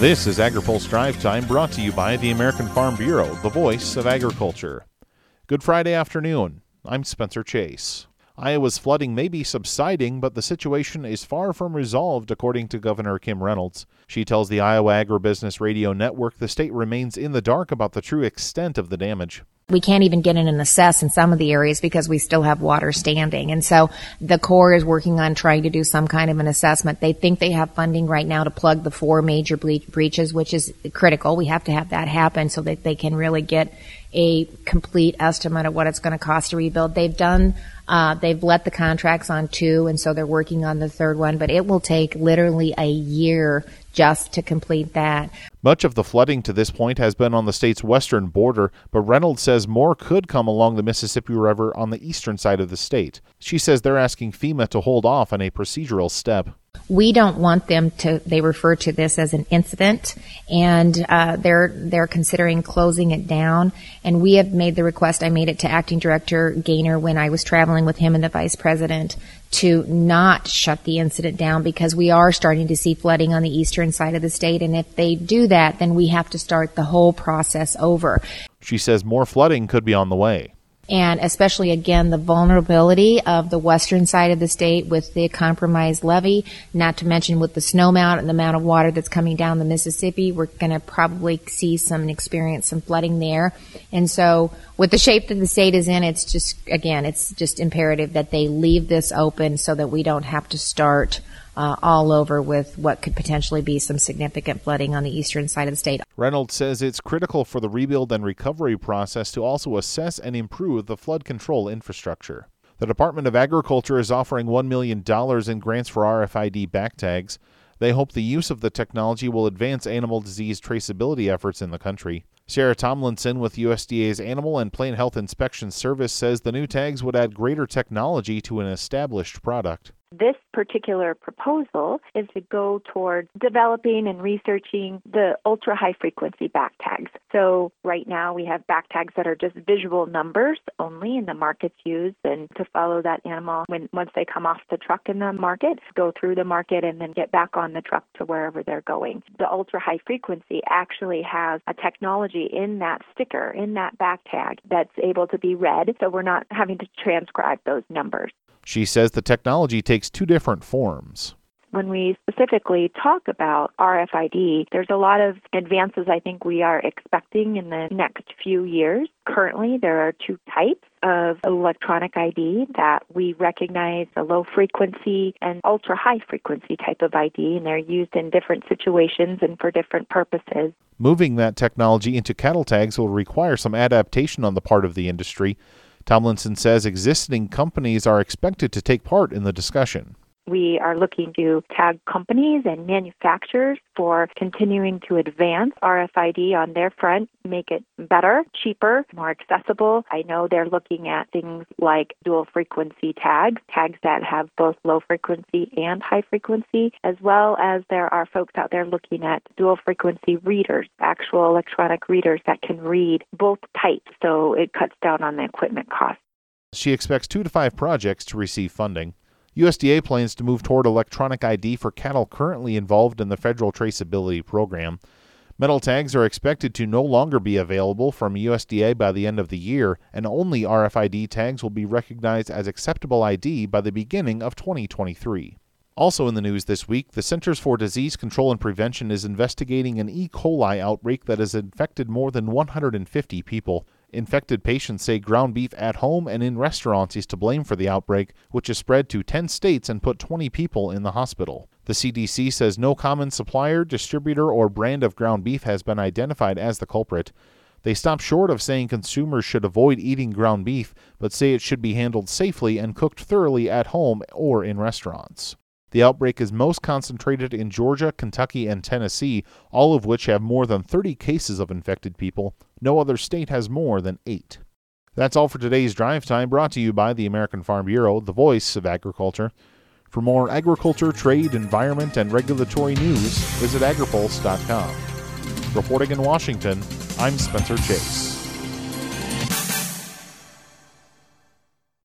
This is AgriPulse Drive Time brought to you by the American Farm Bureau, the voice of agriculture. Good Friday afternoon. I'm Spencer Chase. Iowa's flooding may be subsiding, but the situation is far from resolved, according to Governor Kim Reynolds. She tells the Iowa Agribusiness Radio Network the state remains in the dark about the true extent of the damage we can't even get in and assess in some of the areas because we still have water standing. And so the Corps is working on trying to do some kind of an assessment. They think they have funding right now to plug the four major ble- breaches, which is critical. We have to have that happen so that they can really get a complete estimate of what it's going to cost to rebuild. They've done, uh, they've let the contracts on two, and so they're working on the third one, but it will take literally a year just to complete that. Much of the flooding to this point has been on the state's western border, but Reynolds says more could come along the Mississippi River on the eastern side of the state. She says they're asking FEMA to hold off on a procedural step. We don't want them to. They refer to this as an incident, and uh, they're they're considering closing it down. And we have made the request. I made it to Acting Director Gaynor when I was traveling with him and the Vice President to not shut the incident down because we are starting to see flooding on the eastern side of the state. And if they do that, then we have to start the whole process over. She says more flooding could be on the way and especially again the vulnerability of the western side of the state with the compromised levee, not to mention with the snowmelt and the amount of water that's coming down the Mississippi, we're going to probably see some experience some flooding there. And so with the shape that the state is in, it's just again, it's just imperative that they leave this open so that we don't have to start uh, all over with what could potentially be some significant flooding on the eastern side of the state. Reynolds says it's critical for the rebuild and recovery process to also assess and improve the flood control infrastructure. The Department of Agriculture is offering $1 million in grants for RFID back tags. They hope the use of the technology will advance animal disease traceability efforts in the country. Sarah Tomlinson with USDA's Animal and Plant Health Inspection Service says the new tags would add greater technology to an established product. This particular proposal is to go towards developing and researching the ultra high frequency back tags. So right now we have back tags that are just visual numbers only and the market's used and to follow that animal when once they come off the truck in the market, go through the market and then get back on the truck to wherever they're going. The ultra high frequency actually has a technology in that sticker, in that back tag that's able to be read so we're not having to transcribe those numbers. She says the technology takes two different forms when we specifically talk about RFID, there's a lot of advances I think we are expecting in the next few years. Currently, there are two types of electronic ID that we recognize a low frequency and ultra high frequency type of ID, and they're used in different situations and for different purposes. Moving that technology into cattle tags will require some adaptation on the part of the industry. Tomlinson says existing companies are expected to take part in the discussion. We are looking to tag companies and manufacturers for continuing to advance RFID on their front, make it better, cheaper, more accessible. I know they're looking at things like dual frequency tags, tags that have both low frequency and high frequency, as well as there are folks out there looking at dual frequency readers, actual electronic readers that can read both types, so it cuts down on the equipment costs. She expects two to five projects to receive funding. USDA plans to move toward electronic ID for cattle currently involved in the federal traceability program. Metal tags are expected to no longer be available from USDA by the end of the year, and only RFID tags will be recognized as acceptable ID by the beginning of 2023. Also in the news this week, the Centers for Disease Control and Prevention is investigating an E. coli outbreak that has infected more than 150 people. Infected patients say ground beef at home and in restaurants is to blame for the outbreak, which has spread to 10 states and put 20 people in the hospital. The CDC says no common supplier, distributor, or brand of ground beef has been identified as the culprit. They stop short of saying consumers should avoid eating ground beef, but say it should be handled safely and cooked thoroughly at home or in restaurants. The outbreak is most concentrated in Georgia, Kentucky, and Tennessee, all of which have more than 30 cases of infected people. No other state has more than eight. That's all for today's Drive Time, brought to you by the American Farm Bureau, the voice of agriculture. For more agriculture, trade, environment, and regulatory news, visit agripulse.com. Reporting in Washington, I'm Spencer Chase.